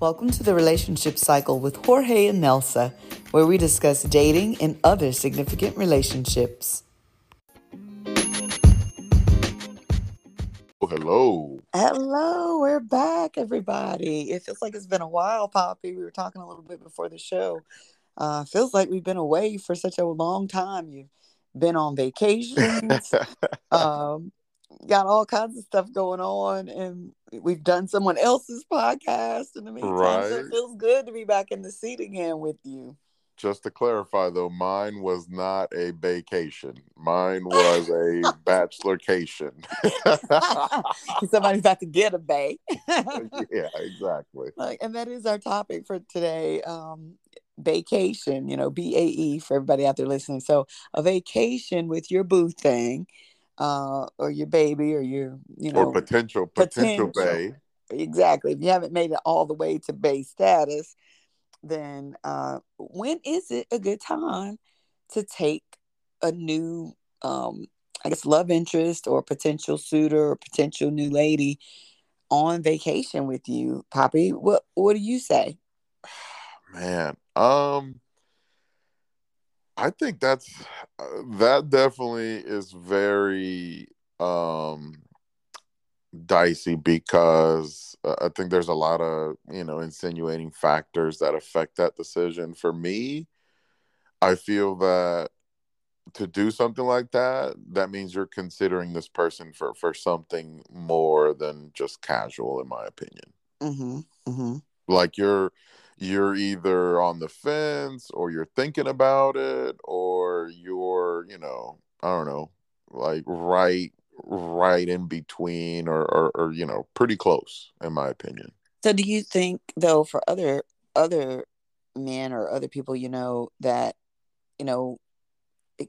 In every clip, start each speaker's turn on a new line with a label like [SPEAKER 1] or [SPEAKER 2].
[SPEAKER 1] Welcome to the Relationship Cycle with Jorge and Nelsa, where we discuss dating and other significant relationships.
[SPEAKER 2] Oh, hello.
[SPEAKER 1] Hello, we're back, everybody. It feels like it's been a while, papi. We were talking a little bit before the show. Uh, feels like we've been away for such a long time. You've been on vacations, um, got all kinds of stuff going on, and we've done someone else's podcast in the meantime. So it feels good to be back in the seat again with you.
[SPEAKER 2] Just to clarify, though, mine was not a vacation. Mine was a bachelorcation.
[SPEAKER 1] Somebody's about to get a bae.
[SPEAKER 2] yeah, exactly.
[SPEAKER 1] like, and that is our topic for today. Um, baecation, you know, B A E for everybody out there listening. So a vacation with your boo thing, uh, or your baby, or your, you know,
[SPEAKER 2] Or potential, potential,
[SPEAKER 1] potential.
[SPEAKER 2] bae.
[SPEAKER 1] exactly. If you haven't made it all the way to bae status, then uh, when is it a good time to take a new, um, I guess, love interest or potential suitor or potential new lady on vacation with you, papi? What What do you say?
[SPEAKER 2] Man, um, I think that's uh, that definitely is very um dicey because uh, I think there's a lot of you know insinuating factors that affect that decision. For me, I feel that to do something like that, that means you're considering this person for for something more than just casual, in my opinion
[SPEAKER 1] Mm-hmm. Mm-hmm.
[SPEAKER 2] like you're you're either on the fence or you're thinking about it or you're you know i don't know like right right in between or or, or you know pretty close in my opinion
[SPEAKER 1] So, do you think, though, for other other men or other people you know that you know, it,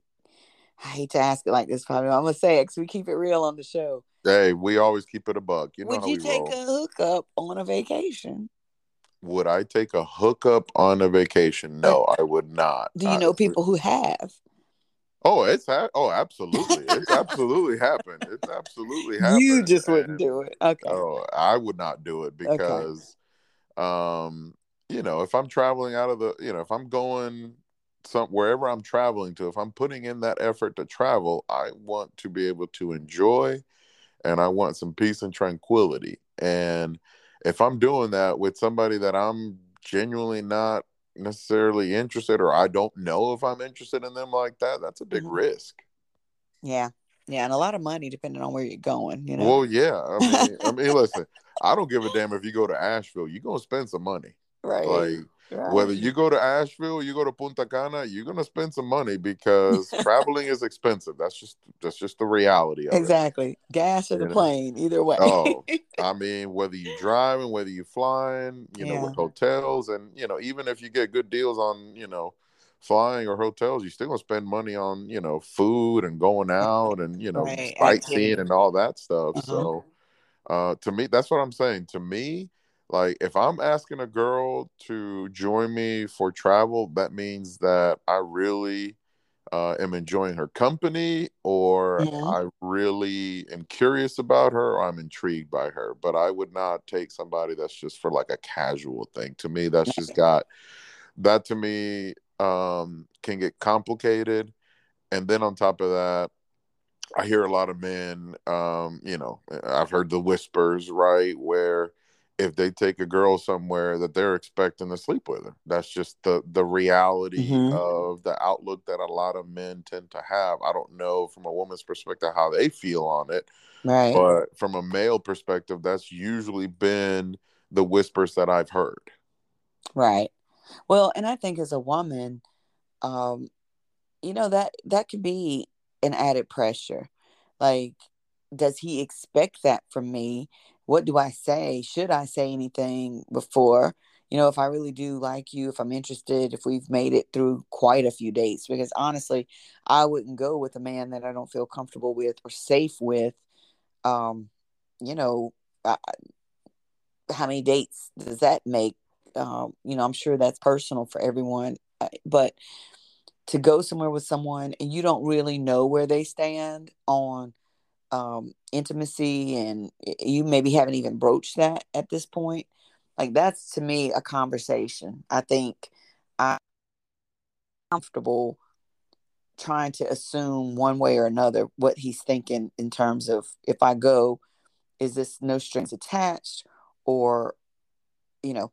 [SPEAKER 1] I hate to ask it like this, papi. I'm gonna say it 'cause we keep it real on the show.
[SPEAKER 2] hey we always keep it a buck you know
[SPEAKER 1] Would you take
[SPEAKER 2] roll
[SPEAKER 1] a hookup on a vacation?
[SPEAKER 2] Would i take a hookup on a vacation no i would not
[SPEAKER 1] Do you know people who have?
[SPEAKER 2] oh it's ha- oh absolutely it's absolutely happened it's absolutely happened
[SPEAKER 1] You just wouldn't
[SPEAKER 2] And-
[SPEAKER 1] do it. Okay.
[SPEAKER 2] Oh, I would not do it because, um, you know, if I'm traveling out of the, you know, if I'm going some wherever I'm traveling to, if I'm putting in that effort to travel, I want to be able to enjoy, and I want some peace and tranquility. And if I'm doing that with somebody that I'm genuinely not necessarily interested, or I don't know if I'm interested in them like that, that's a big
[SPEAKER 1] Mhm.
[SPEAKER 2] risk.
[SPEAKER 1] Yeah. Yeah, and a lot of money depending on where you're going. You know.
[SPEAKER 2] Well, yeah. I mean, I mean, listen, I don't give a damn if you go to Asheville. You're gonna spend some money.
[SPEAKER 1] Right.
[SPEAKER 2] Like
[SPEAKER 1] right.
[SPEAKER 2] whether you go to Asheville, you go to Punta Cana, you're gonna spend some money because traveling is expensive. That's just that's just the reality of it.
[SPEAKER 1] exactly gas or the
[SPEAKER 2] You know.
[SPEAKER 1] plane, either way.
[SPEAKER 2] Oh, I mean, whether you're driving, whether you're flying, you know, with hotels, and you know, even if you get good deals on, you know, flying or hotels, you still gonna spend money on, you know, food and going out and you know,
[SPEAKER 1] Right,
[SPEAKER 2] sightseeing and all that stuff.
[SPEAKER 1] Uh-huh.
[SPEAKER 2] So, uh, to me, that's what I'm saying. To me, like if I'm asking a girl to join me for travel, that means that I really uh, am enjoying her company, or
[SPEAKER 1] Yeah.
[SPEAKER 2] I really am curious about her, or I'm intrigued by her. But I would not take somebody that's just for like a casual thing. To me, that's just got that to me um, can get complicated. And then on top of that, I hear a lot of men, um, you know, I've heard the whispers, right, where if they take a girl somewhere that they're expecting to sleep with her. That's just the the reality
[SPEAKER 1] Mhm.
[SPEAKER 2] of the outlook that a lot of men tend to have. I don't know from a woman's perspective how they feel on it,
[SPEAKER 1] right.
[SPEAKER 2] but from a male perspective, that's usually been the whispers that I've heard.
[SPEAKER 1] Right. Well, and I think as a woman, um, you know, that that could be an added pressure. Like, does he expect that from me? What do I say? Should I say anything before? You know, if I really do like you, if I'm interested, if we've made it through quite a few dates, because honestly, I wouldn't go with a man that I don't feel comfortable with or safe with. Um, you know, I, how many dates does that make? Um, you know, I'm sure that's personal for everyone, uh, but to go somewhere with someone and you don't really know where they stand on um, intimacy and you maybe haven't even broached that at this point Like that's to me a conversation. I think I'm comfortable trying to assume one way or another what he's thinking in terms of if I go, is this no strings attached or you know,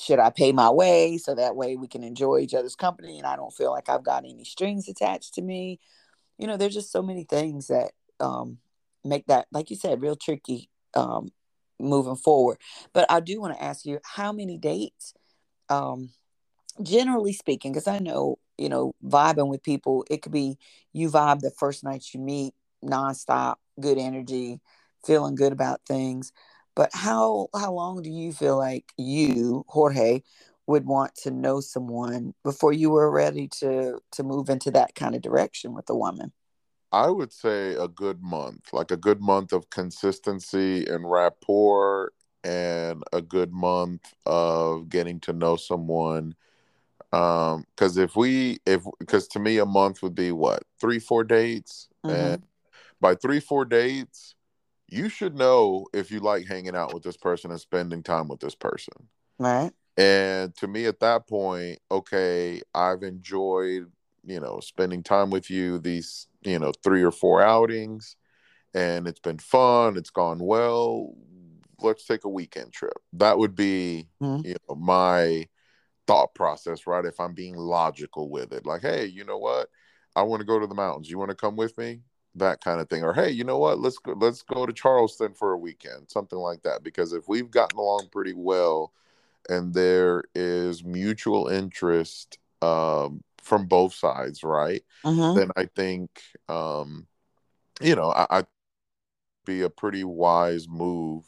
[SPEAKER 1] should I pay my way so that way we can enjoy each other's company and I don't feel like I've got any strings attached to me? You know, there's just so many things that um, make that, like you said, real tricky um, moving forward. But I do want to ask you how many dates, um, generally speaking, because I know, you know, vibing with people, it could be you vibe the first night you meet, nonstop, good energy, feeling good about things. But how how long do you feel like you, Jorge, would want to know someone before you were ready to to move into that kind of direction with a woman?
[SPEAKER 2] I would say a good month, like a good month of consistency and rapport, and a good month of getting to know someone. Um, because if we, if because to me a month would be what three, four dates, mm-hmm. and by three, four dates, you should know if you like hanging out with this person and spending time with this person.
[SPEAKER 1] Right.
[SPEAKER 2] And to me, at that point, okay, I've enjoyed you know spending time with you these you know three or four outings and it's been fun it's gone well. Let's take a weekend trip. That would be mm-hmm. you know my thought process right if i'm being logical with it. Like hey you know what? I want to go to the mountains. You want to come with me? That kind of thing. Or hey you know what? Let's go let's go to charleston for a weekend something like that. Because if we've gotten along pretty well and there is mutual interest um, from both sides, right? Uh-huh. Then I think, um, you know, I, I be a pretty wise move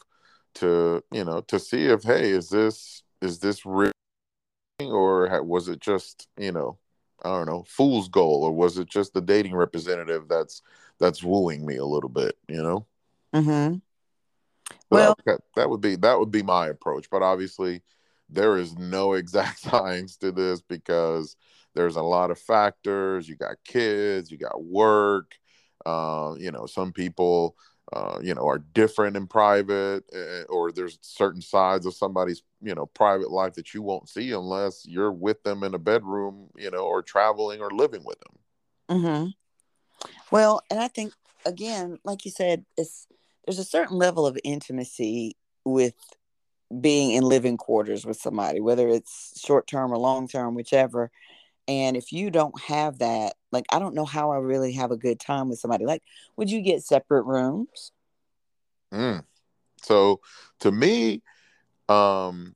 [SPEAKER 2] to, you know, to see if, hey, is this is this real, or was it just, you know, I don't know, fool's goal, or was it just the dating representative that's that's wooing me a little bit, you know?
[SPEAKER 1] Mm-hmm.
[SPEAKER 2] well, that, that would be that would be my approach, but obviously there is no exact science to this because there's a lot of factors. You got kids, you got work. Uh, you know, some people, uh, you know, are different in private, uh, or there's certain sides of somebody's, you know, private life that you won't see unless you're with them in a bedroom, you know, or traveling or living with them.
[SPEAKER 1] Mm-hmm. Well, and I think again, like you said, it's there's a certain level of intimacy with being in living quarters with somebody, whether it's short term or long term, whichever. And if you don't have that, like, I don't know how I really have a good time with somebody. Like, would you get separate rooms?
[SPEAKER 2] Mm. So to me, um,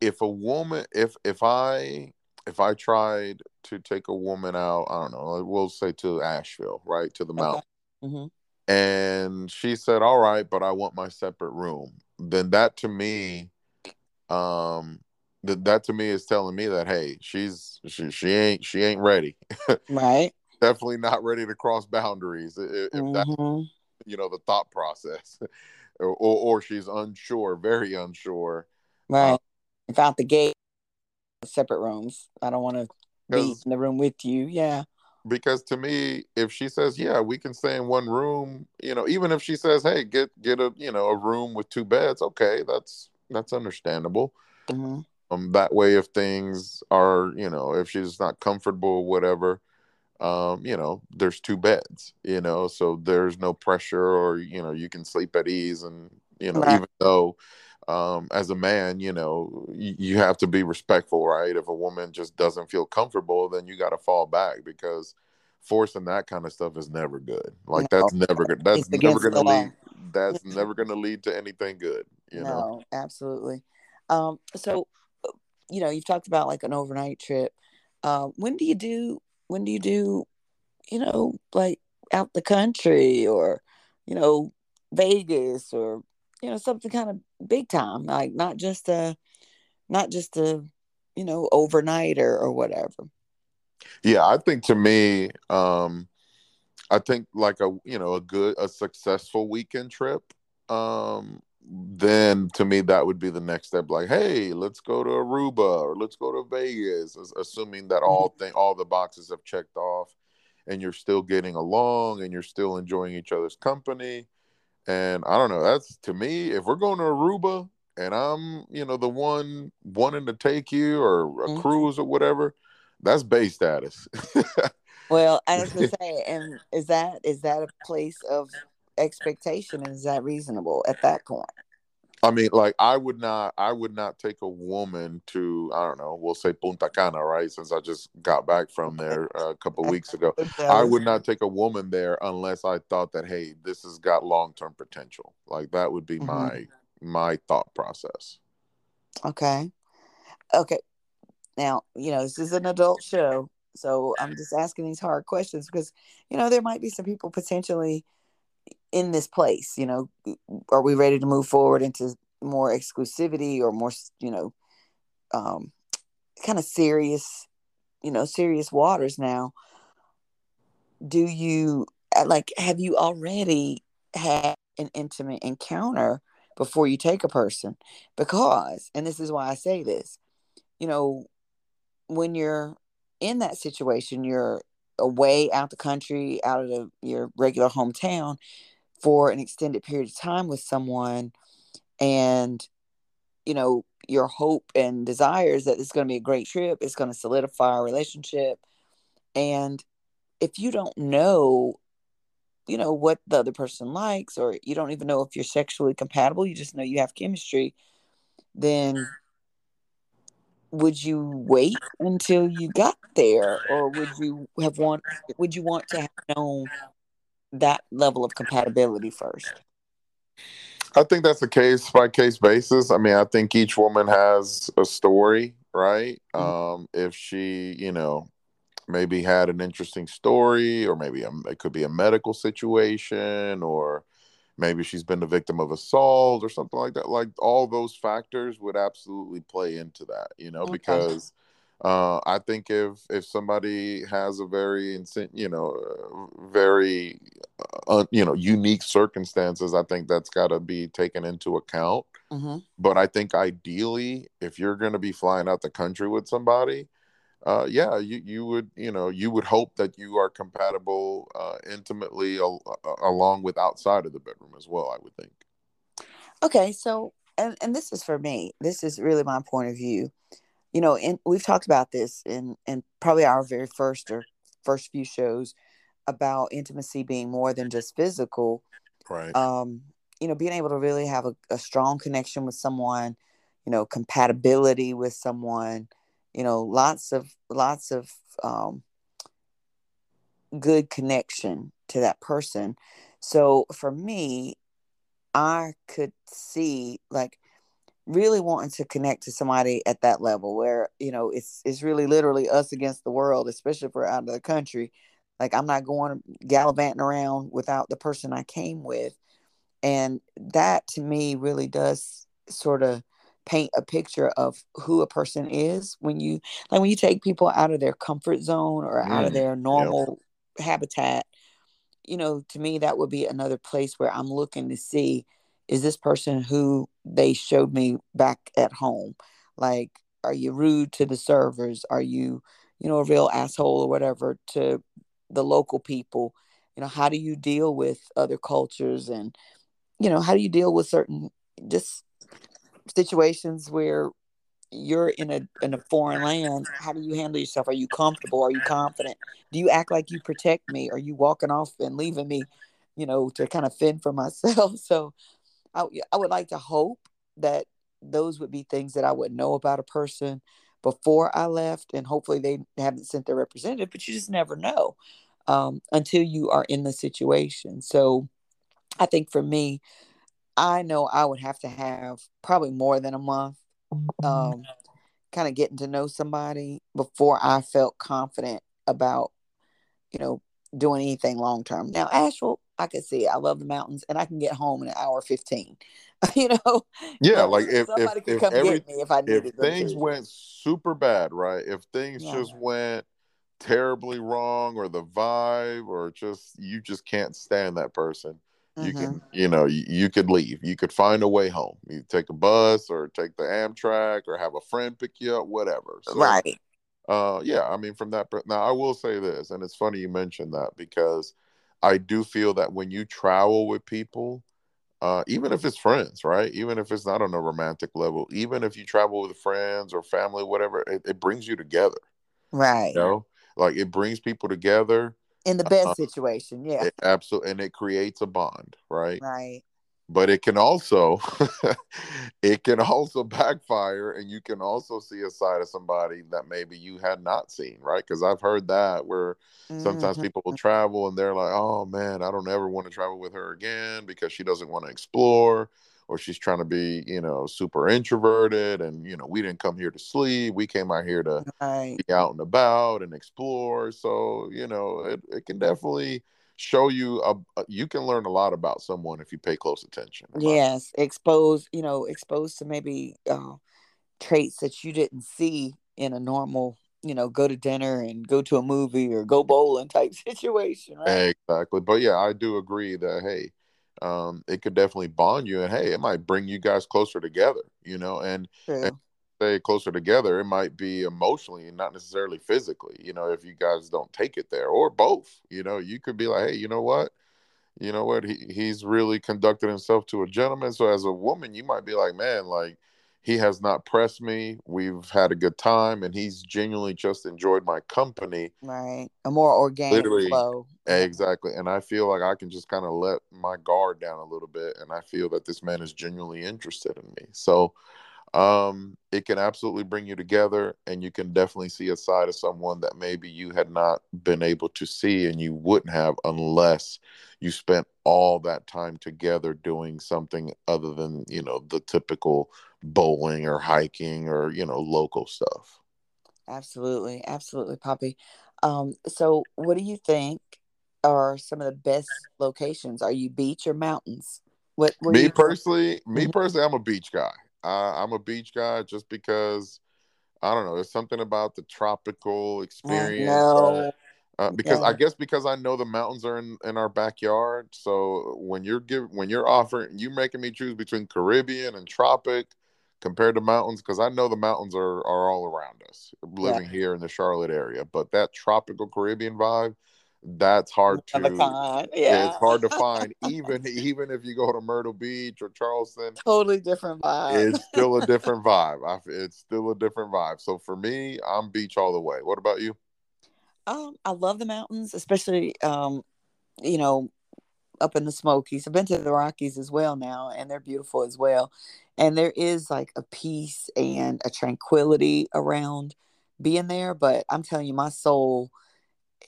[SPEAKER 2] if a woman, if, if I, if I tried to take a woman out, I don't know, we'll say to Asheville, right? To the okay. mountain. Mm-hmm. And she said, all right, but I want my separate room. Then that to me, um, that that to me is telling me that hey, she's she she ain't she ain't ready.
[SPEAKER 1] right.
[SPEAKER 2] Definitely not ready to cross boundaries. If, mm-hmm. that you know the thought process, or, or, or she's unsure, very unsure.
[SPEAKER 1] Right. Without the gate, separate rooms. I don't want to be in the room with you. Yeah.
[SPEAKER 2] Because to me, if she says, "Yeah, we can stay in one room," you know, even if she says, "Hey, get get a you know a room with two beds," okay, that's that's understandable. Mm-hmm. Um, that way, if things are, you know, if she's not comfortable, whatever, um, you know, there's two beds, you know, so there's no pressure, or you know, you can sleep at ease, and you know, right. even though, um, as a man, you know, you, you have to be respectful, right? If a woman just doesn't feel comfortable, then you got to fall back because forcing that kind of stuff is never good. Like no. that's never good. That's it's never going to lead. That's never going to lead to anything good. You no, know,
[SPEAKER 1] absolutely. Um, so you know, you've talked about like an overnight trip. Uh, when do you do? When do you do? You know, like out the country or, you know, Vegas or you know something kind of big time, like not just a, not just a, you know, overnight or or whatever.
[SPEAKER 2] Yeah, I think to me, um, I think like a you know a good a successful weekend trip um then to me that would be the next step like hey let's go to aruba or let's go to vegas assuming that all mm-hmm. thing all the boxes have checked off and you're still getting along and you're still enjoying each other's company and i don't know that's to me if we're going to aruba and I'm, you know, the one wanting to take you or a
[SPEAKER 1] Mhm.
[SPEAKER 2] cruise or whatever, that's base status.
[SPEAKER 1] Well, I was gonna say, and is that is that a place of expectation? Is that reasonable at that point?
[SPEAKER 2] I mean, like I would not, I would not take a woman to, I don't know, we'll say Punta Cana, right? Since I just got back from there a couple weeks ago, I would not take a woman there unless I thought that, hey, this has got long term potential. Like that would be
[SPEAKER 1] Mhm.
[SPEAKER 2] my my thought process.
[SPEAKER 1] Okay. Okay. Now, you know, this is an adult show, so I'm just asking these hard questions because, you know, there might be some people potentially in this place. You know, are we ready to move forward into more exclusivity or more, you know, um, kind of serious, you know, serious waters now? Do you uh, like, have you already had an intimate encounter before you take a person? Because, and this is why I say this, you know, when you're in that situation, you're away out the country, out of the, your regular hometown for an extended period of time with someone, and you know your hope and desires that it's going to be a great trip, it's going to solidify our relationship, and if you don't know, you know what the other person likes, or you don't even know if you're sexually compatible, you just know you have chemistry, then would you wait until you got there? Or would you have want would you want to have known that level of compatibility first
[SPEAKER 2] I think that's a case by case basis. I mean, I think each woman has a story, right?
[SPEAKER 1] Mhm.
[SPEAKER 2] Um, if she, you know, maybe had an interesting story, or maybe a, it could be a medical situation, or maybe she's been the victim of assault or something like that. Like all those factors would absolutely play into that, you know,
[SPEAKER 1] Okay.
[SPEAKER 2] because uh, I think if if somebody has a very, you know, uh, very, uh, you know, unique circumstances, I think that's got to be taken into account.
[SPEAKER 1] hmm
[SPEAKER 2] But I think ideally, if you're going to be flying out the country with somebody, uh, yeah, you you would you know you would hope that you are compatible uh, intimately al- along with outside of the bedroom as well. I would think.
[SPEAKER 1] okay so and and this is for me this is really my point of view you know and we've talked about this in in probably our very first or first few shows about intimacy being more than just physical
[SPEAKER 2] Right.
[SPEAKER 1] um you know being able to really have a, a strong connection with someone you know compatibility with someone you know lots of lots of um good connection to that person so for me i could see like really wanting to connect to somebody at that level where you know it's it's really literally us against the world especially if we're out of the country like i'm not going gallivanting around without the person i came with and that to me really does sort of paint a picture of who a person is when you like when you take people out of their comfort zone or out of
[SPEAKER 2] Mm,
[SPEAKER 1] their
[SPEAKER 2] yep.
[SPEAKER 1] normal habitat you know to me that would be another place where i'm looking to see is this person who they showed me back at home? Like are you rude to the servers? Are you you know a real asshole or whatever to the local people? You know how do you deal with other cultures and you know how do you deal with certain just situations where you're in a in a foreign land? How do you handle yourself? Are you comfortable? Are you confident? Do you act like you protect me? Are you walking off and leaving me you know to kind of fend for myself? So i, I would like to hope that those would be things that i would know about a person before i left and hopefully they haven't sent their representative but you just never know um, until you are in the situation so i think for me i know i would have to have probably more than a month um, kind of getting to know somebody before I felt confident about, you know, doing anything long term. Now, Asheville, I could see it. I love the mountains and I can get home in an hour 15, you know,
[SPEAKER 2] Yeah, like if if
[SPEAKER 1] could
[SPEAKER 2] if
[SPEAKER 1] come
[SPEAKER 2] every
[SPEAKER 1] get me if I
[SPEAKER 2] if things went super bad, right? If things
[SPEAKER 1] Yeah.
[SPEAKER 2] just went terribly wrong, or the vibe, or just you just can't stand that person, you
[SPEAKER 1] Mhm.
[SPEAKER 2] can you know you, you could leave. You could find a way home. You take a bus or take the Amtrak or have a friend pick you up, whatever. So
[SPEAKER 1] Right.
[SPEAKER 2] uh yeah i mean from that now i will say this and it's funny you mentioned that because i do feel that when you travel with people uh, even if it's friends, right? Even if it's not on a romantic level, even if you travel with friends or family, whatever, it, it brings you together.
[SPEAKER 1] Right.
[SPEAKER 2] You know, like it brings people together
[SPEAKER 1] in the best uh, situation. Yeah.
[SPEAKER 2] Absolutely. And it creates a bond, right?
[SPEAKER 1] Right
[SPEAKER 2] but it can also it can also backfire and you can also see a side of somebody that maybe you had not seen right because i've heard that where sometimes mm-hmm. people will travel and they're like oh man i don't ever want to travel with her again because she doesn't want to explore or she's trying to be you know super introverted and you know we didn't come here to sleep we came out here to right. be out and about and explore so you know it, it can definitely show you a, a, you can learn a lot about someone if you pay close attention
[SPEAKER 1] yes expose you know exposed to maybe uh, traits that you didn't see in a normal you know go to dinner and go to a movie or go bowling type situation right?
[SPEAKER 2] Exactly but yeah i do agree that hey um, it could definitely bond you and hey it might bring you guys closer together you know and, and stay closer together, it might be emotionally and not necessarily physically. You know, if you guys don't take it there, or both. You know, you could be like, hey, you know what? You know what? He he's really conducted himself to a gentleman. So as a woman, you might be like, man, like he has not pressed me. We've had a good time, and he's genuinely just enjoyed my company.
[SPEAKER 1] Right, a more organic Literally, flow.
[SPEAKER 2] Exactly, and I feel like I can just kind of let my guard down a little bit, and I feel that this man is genuinely interested in me. So, um, it can absolutely bring you together and you can definitely see a side of someone that maybe you had not been able to see and you wouldn't have unless you spent all that time together doing something other than you know the typical bowling or hiking or you know local stuff.
[SPEAKER 1] Absolutely absolutely papi. Um, so what do you think are some of the best locations? Are you beach or mountains? What
[SPEAKER 2] me personally me mm-hmm. personally i'm a beach guy I, I'm a beach guy just because I don't know. There's something about the tropical experience. That, uh, because yeah. I guess because I know the mountains are in, in our backyard. So when you're giving when you're offering you making me choose between Caribbean and tropic compared to mountains because I know the mountains are are all around us living yeah. here in the Charlotte area. But that tropical Caribbean vibe that's hard to yeah. it's hard to find even even if you go to myrtle beach or charleston
[SPEAKER 1] totally different vibe.
[SPEAKER 2] it's still a different vibe I, it's still a different vibe. So for me i'm beach all the way. What about you?
[SPEAKER 1] Um i love the mountains especially um you know up in the smokies. I've been to the rockies as well now and they're beautiful as well. And there is like a peace and a tranquility around being there but i'm telling you my soul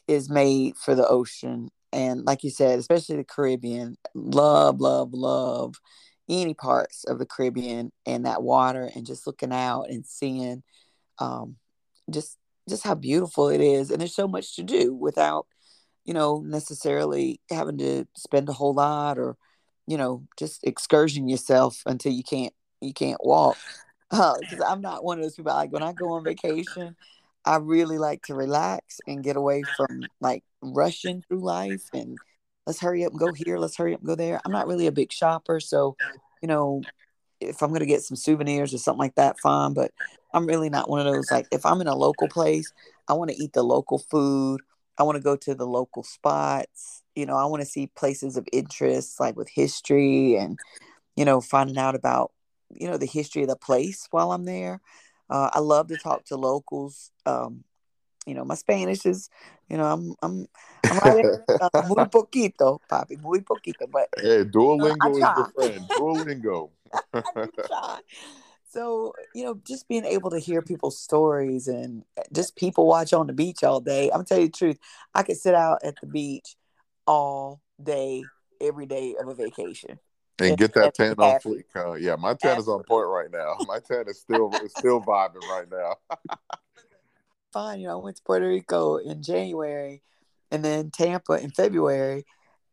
[SPEAKER 1] is made for the ocean. And like you said, especially the Caribbean, love, love, love any parts of the Caribbean and that water and just looking out and seeing um, just just how beautiful it is. And there's so much to do without, you know, necessarily having to spend a whole lot or, you know, just excursion yourself until you can't you can't walk. Because uh, I'm not one of those people. Like when I go on vacation, I really like to relax and get away from like rushing through life and let's hurry up and go here, let's hurry up and go there. I'm not really a big shopper, so you know, if I'm gonna get some souvenirs or something like that, fine. But I'm really not one of those like if I'm in a local place, I want to eat the local food. I want to go to the local spots. You know, I want to see places of interest like with history and you know, finding out about you know the history of the place while I'm there. Uh, I love to talk to locals. Um, you know, my Spanish is, you know, I'm I'm I'm right uh, muy poquito, papi, muy poquito. But
[SPEAKER 2] hey, Duolingo uh, is your friend. Duolingo.
[SPEAKER 1] so you know, just being able to hear people's stories and just people watch on the beach all day. I'm tell you the truth. I could sit out at the beach all day, every day of a vacation
[SPEAKER 2] and get that tan on fleek. Huh? Yeah, my tan is on point right now. My tan is still still vibing right now.
[SPEAKER 1] Fine, you know, I went to Puerto Rico in January, and then Tampa in February,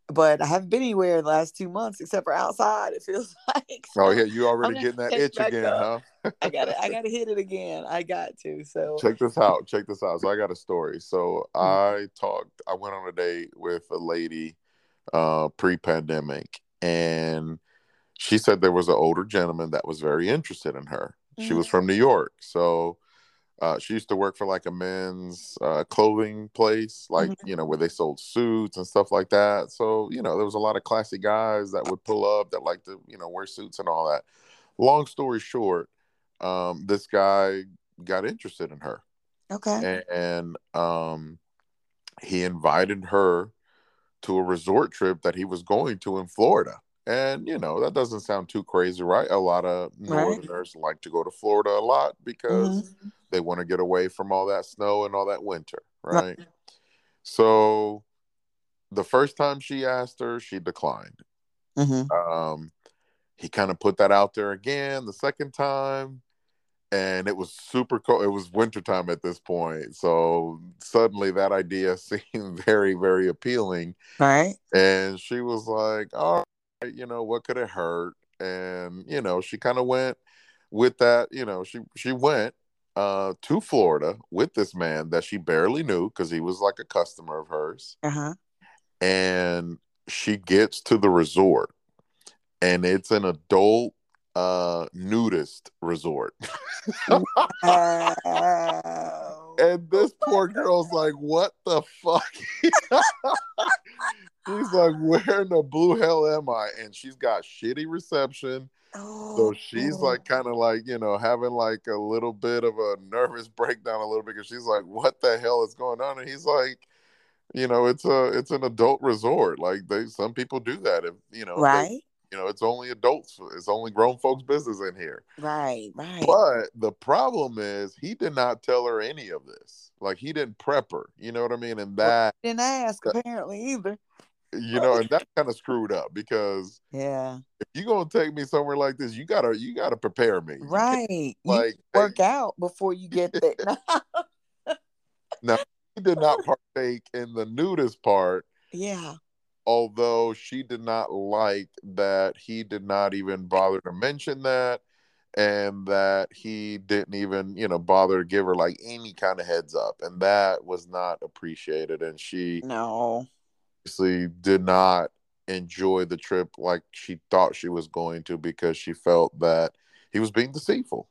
[SPEAKER 1] but I haven't been anywhere in the last two months except for outside. It feels like.
[SPEAKER 2] So oh yeah, you already getting that itch again, up.
[SPEAKER 1] huh? I got to I got to hit it again. I got to. So
[SPEAKER 2] check this out. Check this out. So I got a story. So mm-hmm. I talked. I went on a date with a lady uh, pre-pandemic and she said there was an older gentleman that was very interested in her. Mm-hmm. She was mm-hmm. from New York, so Uh, she used to work for like a men's uh, clothing place, like
[SPEAKER 1] Mhm.
[SPEAKER 2] you know where they sold suits and stuff like that. So you know there was a lot of classy guys that would pull up that like to you know wear suits and all that. Long story short, um, this guy got interested in her,
[SPEAKER 1] Okay.
[SPEAKER 2] and um, he invited her to a resort trip that he was going to in Florida. And you know that doesn't sound too crazy, right? A lot of
[SPEAKER 1] Right.
[SPEAKER 2] Northerners like to go to Florida a lot because
[SPEAKER 1] Mhm.
[SPEAKER 2] they want to get away from all that snow and all that winter,
[SPEAKER 1] Right.
[SPEAKER 2] right? So the first time she asked her, she declined.
[SPEAKER 1] Mhm.
[SPEAKER 2] Um, he kind of put that out there again the second time, and it was super cold. It was wintertime at this point. So suddenly that idea seemed very, very appealing.
[SPEAKER 1] Right.
[SPEAKER 2] And she was like, all right, you know, what could it hurt? And, you know, she kind of went with that, you know, she she went uh to Florida with this man that she barely knew because he was like a customer of hers.
[SPEAKER 1] Uh huh.
[SPEAKER 2] And she gets to the resort and it's an adult uh nudist resort.
[SPEAKER 1] Wow.
[SPEAKER 2] And this poor girl's like, what the fuck? she's like, where in the blue hell am I? And she's got shitty reception.
[SPEAKER 1] Oh.
[SPEAKER 2] So she's like kind of like, you know, having like a little bit of a nervous breakdown a little bit because she's like, what the hell is going on? And he's like, you know, it's a it's an adult resort. Like they some people do that if you know, they-
[SPEAKER 1] right.
[SPEAKER 2] You know, it's only adults, it's only grown folks business in here.
[SPEAKER 1] Right. Right.
[SPEAKER 2] But the problem is he did not tell her any of this. Like he didn't prep her. You know what I mean? And that
[SPEAKER 1] Didn't ask apparently either.
[SPEAKER 2] you know, and that kind of screwed up because
[SPEAKER 1] Yeah.
[SPEAKER 2] if you're gonna take me somewhere like this, you gotta you gotta prepare me.
[SPEAKER 1] Right.
[SPEAKER 2] Like
[SPEAKER 1] work out before you get there.
[SPEAKER 2] Now he did not partake in the nudist part,
[SPEAKER 1] yeah.
[SPEAKER 2] Although she did not like that he did not even bother to mention that and that he didn't even, you know, bother to give her like any kind of heads up. And that was not appreciated. And she
[SPEAKER 1] No.
[SPEAKER 2] obviously did not enjoy the trip like she thought she was going to because she felt that he was being deceitful.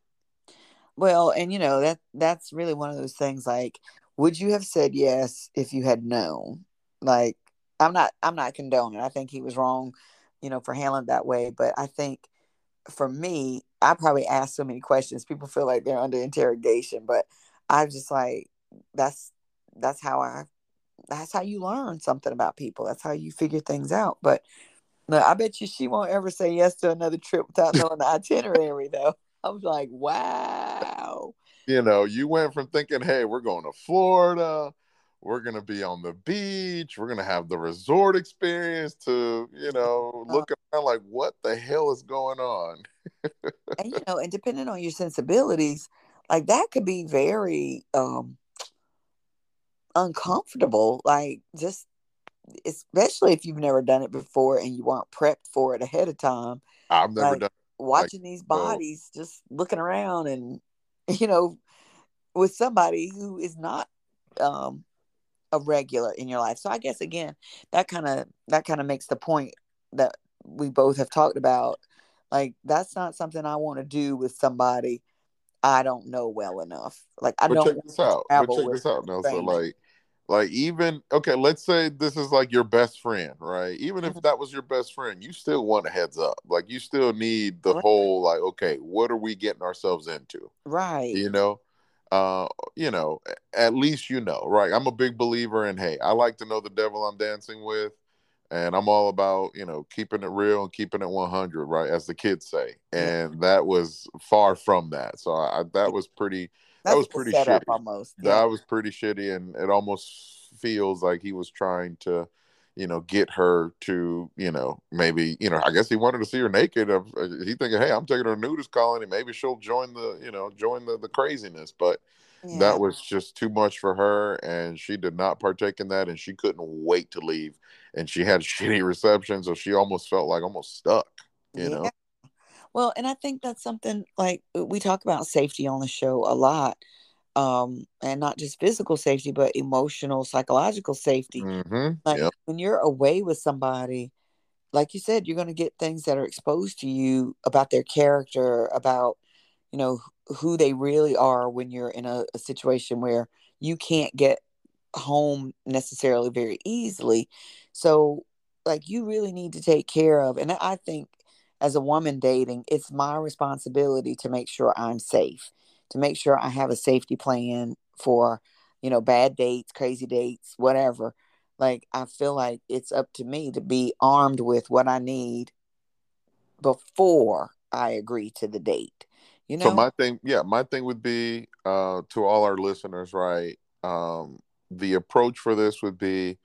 [SPEAKER 1] Well, and you know that that's really one of those things. Like, would you have said yes if you had known? Like, I'm not. I'm not condoning. I think he was wrong, you know, for handling that way. But I think for me, I probably asked so many questions. People feel like they're under interrogation, but I just like that's that's how I that's how you learn something about people. That's how you figure things out. But no, I bet you she won't ever say yes to another trip without knowing the itinerary, though. I was like, wow.
[SPEAKER 2] You know, you went from thinking, hey, we're going to Florida, we're going to be on the beach, we're going to have the resort experience to, you know, looking around like, what the hell is going on?
[SPEAKER 1] and you know, and depending on your sensibilities, like that could be very um uncomfortable. Like just especially if you've never done it before and you weren't prepped for it ahead of time.
[SPEAKER 2] I've never
[SPEAKER 1] Like-
[SPEAKER 2] done
[SPEAKER 1] Watching these bodies just looking around and you know, with somebody who is not um a regular in your life. So I guess again, that kind of that kind of makes the point that we both have talked about. Like that's not something I want to do with somebody I don't know well enough. Like I
[SPEAKER 2] but
[SPEAKER 1] don't
[SPEAKER 2] check this out. But check this out now. So like like even okay, let's say this is like your best friend, right? Even if
[SPEAKER 1] Mhm.
[SPEAKER 2] that was your best friend, you still want a heads up. Like you still need the
[SPEAKER 1] Right.
[SPEAKER 2] whole like, okay, what are we getting ourselves into?
[SPEAKER 1] right.
[SPEAKER 2] You know? Uh, you know, at least you know, right? I'm a big believer in hey, I like to know the devil I'm dancing with. And I'm all about, you know, keeping it real and keeping it 100, right? As the kids say.
[SPEAKER 1] Yeah.
[SPEAKER 2] And that was far from that. So I, that was pretty
[SPEAKER 1] That's
[SPEAKER 2] was pretty shitty.
[SPEAKER 1] almost.
[SPEAKER 2] that was pretty shitty and it almost feels like he was trying to you know get her to you know maybe you know i guess he wanted to see her naked Uh, he thinking hey i'm taking her nudist colony maybe she'll join the you know join the, the craziness but
[SPEAKER 1] yeah.
[SPEAKER 2] that was just too much for her and she did not partake in that and she couldn't wait to leave and she had shitty reception so she almost felt like almost stuck you know
[SPEAKER 1] Well, and I think that's something like we talk about safety on the show a lot. Um, and not just physical safety, but emotional, psychological safety.
[SPEAKER 2] mm-hmm
[SPEAKER 1] Like
[SPEAKER 2] yep
[SPEAKER 1] when you're away with somebody, like you said, you're going to get things that are exposed to you about their character, about, you know, who they really are when you're in a, a situation where you can't get home necessarily very easily. So, like, you really need to take care of, and I think as a woman dating, it's my responsibility to make sure I'm safe, to make sure I have a safety plan for, you know, bad dates, crazy dates, whatever. Like, I feel like it's up to me to be armed with what I need before I agree to the date. You know?
[SPEAKER 2] So my thing, yeah, my thing would be uh, to all our listeners, right? Um, the approach for this would be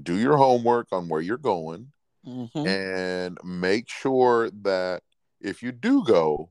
[SPEAKER 2] do your homework on where you're going mm-hmm. and make sure that if you do go,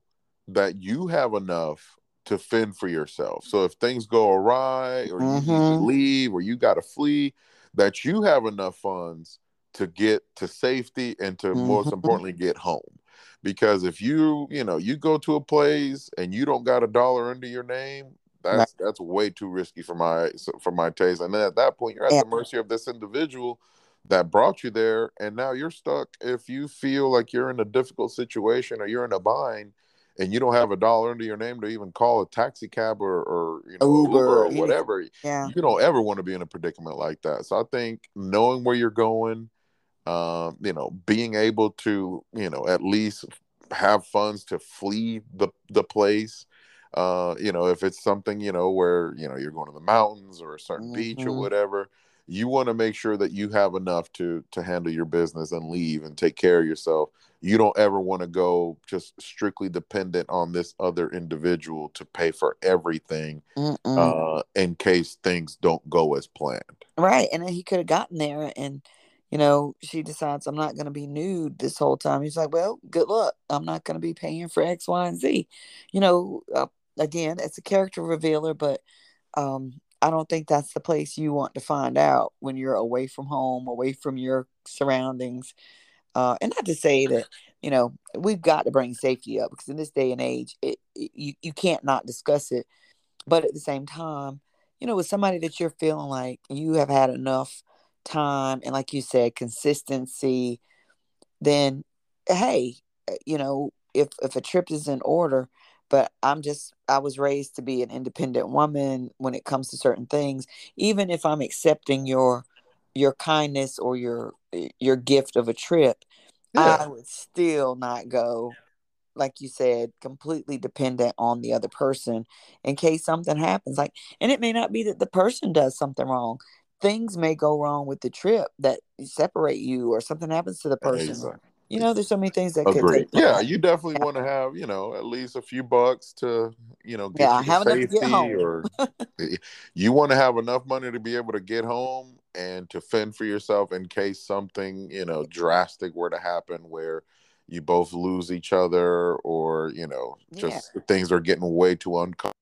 [SPEAKER 2] that you have enough to fend for yourself. So if things go awry or mm-hmm. you need to mm-hmm. leave or you got to flee, that you have enough funds to get to safety and to mm-hmm. most importantly get home because if you you know you go to a place and you don't got a dollar under your name that's right. that's way too risky for my for my taste and then at that point you're at yeah. the mercy of this individual that brought you there and now you're stuck if you feel like you're in a difficult situation or you're in a bind and you don't have a dollar under your name to even call a taxi cab or, or you know Uber, Uber or whatever yeah. you don't ever want to be in a predicament like that so i think knowing where you're going um, you know, being able to, you know, at least have funds to flee the the place. Uh, you know, if it's something, you know, where, you know, you're going to the mountains or a certain mm-hmm. beach or mm-hmm. whatever, you want to make sure that you have enough to to handle your business and leave and take care of yourself. You don't ever want to go just strictly dependent on this other individual to pay for everything uh, in case things don't go as planned.
[SPEAKER 1] Right, and then he could have gotten there and you know, she decides I'm not going to be nude this whole time. He's like, well, good luck. I'm not going to be paying for X, Y, and Z. You know, uh, again, it's a character revealer, but um, I don't think that's the place you want to find out when you're away from home, away from your surroundings. Uh, and not to say that, you know, we've got to bring safety up because in this day and age, it, it, you, you can't not discuss it. But at the same time, you know, with somebody that you're feeling like you have had enough time and like you said consistency then hey uh, you know if if a trip is in order but i'm just i was raised to be an independent woman when it comes to certain things even if i'm accepting your your kindness or your your gift of a trip yeah. i would still not go like you said completely dependent on the other person in case something happens like and it may not be that the person does something wrong things may go wrong with the trip that separate you or something happens to the person. Exactly. You know, there's so many things that Agreed.
[SPEAKER 2] could Yeah, you definitely want to have, you know, at least a few bucks to, you know, get yeah, you have safety or you want to have enough money to be able to get home and to fend for yourself in case something, you know, drastic were to happen where you both lose each other or, you know, just yeah. things are getting way too uncomfortable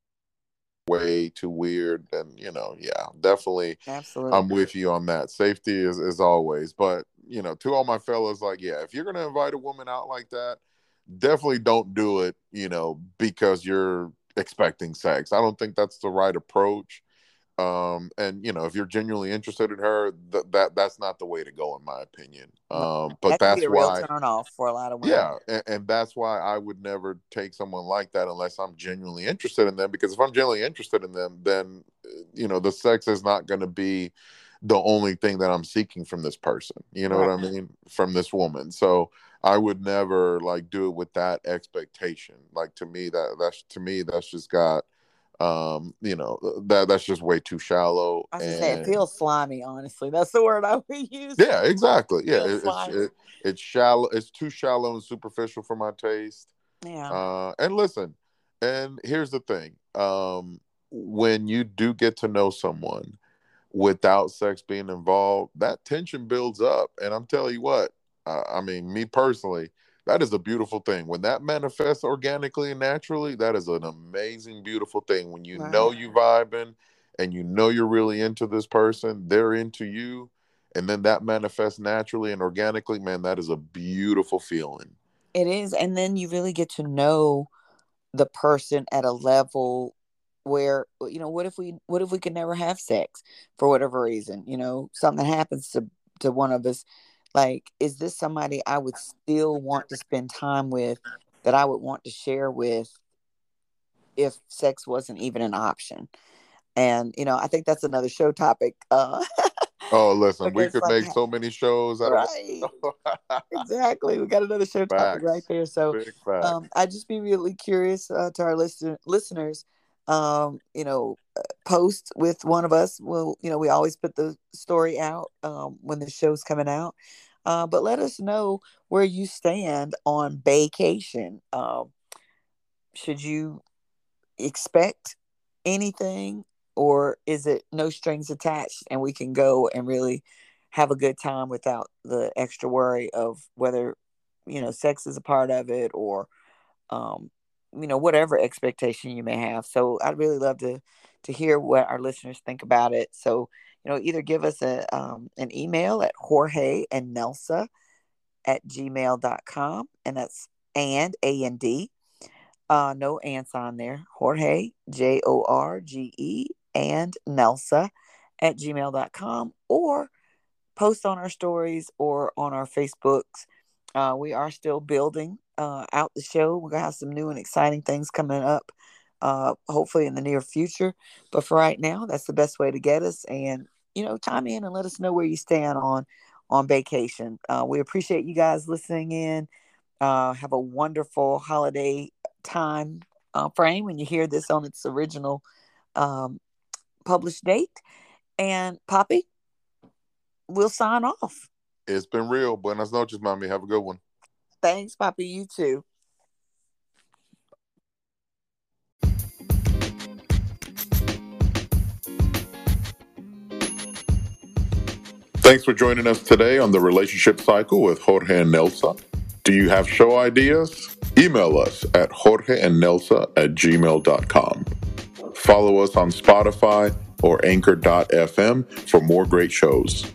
[SPEAKER 2] way too weird and you know yeah definitely absolutely. I'm with you on that. Safety is is always but you know to all my fellas like yeah if you're gonna invite a woman out like that definitely don't do it you know because you're expecting sex. I don't think that's the right approach um and you know if you're genuinely interested in her th- that that's not the way to go in my opinion. Um but that that's why
[SPEAKER 1] turn off for a lot of women.
[SPEAKER 2] Yeah and, and, that's why i would never take someone like that unless i'm genuinely interested in them because if i'm genuinely interested in them then you know the sex is not going to be the only thing that i'm seeking from this person you know right. what i mean? From this woman. So i would never like do it with that expectation. Like to me that that's to me that's just got um you know that that's just way too shallow
[SPEAKER 1] i was and... say it feels slimy honestly. That's the word i would use.
[SPEAKER 2] Yeah exactly. Yeah it, it's, it, it's shallow it's too shallow and superficial for my taste. Yeah. Uh and listen and here's the thing um when you do get to know someone without sex being involved that tension builds up and i'm telling you what uh, i mean me personally that is a beautiful thing. When that manifests organically and naturally that is an amazing beautiful thing. When you right. know you vibing and you know you're really into this person they're into you and then that manifests naturally and organically man that is a beautiful feeling.
[SPEAKER 1] It is and then you really get to know the person at a level where you know what if we what if we could never have sex for whatever reason? You know something happens to to one of us like is this somebody i would still want to spend time with that i would want to share with if sex wasn't even an option. And you know, I think that's another show topic. Uh,
[SPEAKER 2] oh, listen, we could like, make so many shows.
[SPEAKER 1] right. exactly. We got another show Facts. topic right there. So um, I'd just be really curious uh, to our listen- listeners. Um, you know, uh, post with one of us. Well, you know, we always put the story out um, when the show's coming out. Uh, but let us know where you stand on vacation. Um, should you expect anything or is it no strings attached and we can go and really have a good time without the extra worry of whether you know sex is a part of it or um you know whatever expectation you may have so i'd really love to to hear what our listeners think about it so you know either give us a um, an email at jorge and nelsa at gmail.com and that's and a and d uh, no ants on there. Jorge, J O R G E, and Nelsa at gmail.com or post on our stories or on our Facebooks. Uh, we are still building uh, out the show. We're going to have some new and exciting things coming up, uh, hopefully in the near future. But for right now, that's the best way to get us. And, you know, chime in and let us know where you stand on on vacation. Uh, we appreciate you guys listening in. Uh, have a wonderful holiday time uh, frame when you hear this on its original um, published date. And papi, we'll sign off.
[SPEAKER 2] It's been real. Buenas noches, mommy. Have a good one.
[SPEAKER 1] Thanks, papi. You too.
[SPEAKER 2] Thanks for joining us today on the Relationship Cycle with Jorge and Nelsa. Do you have show ideas? Email us at jorgeandnelsa at gmail.com. Follow us on Spotify or anchor.fm for more great shows.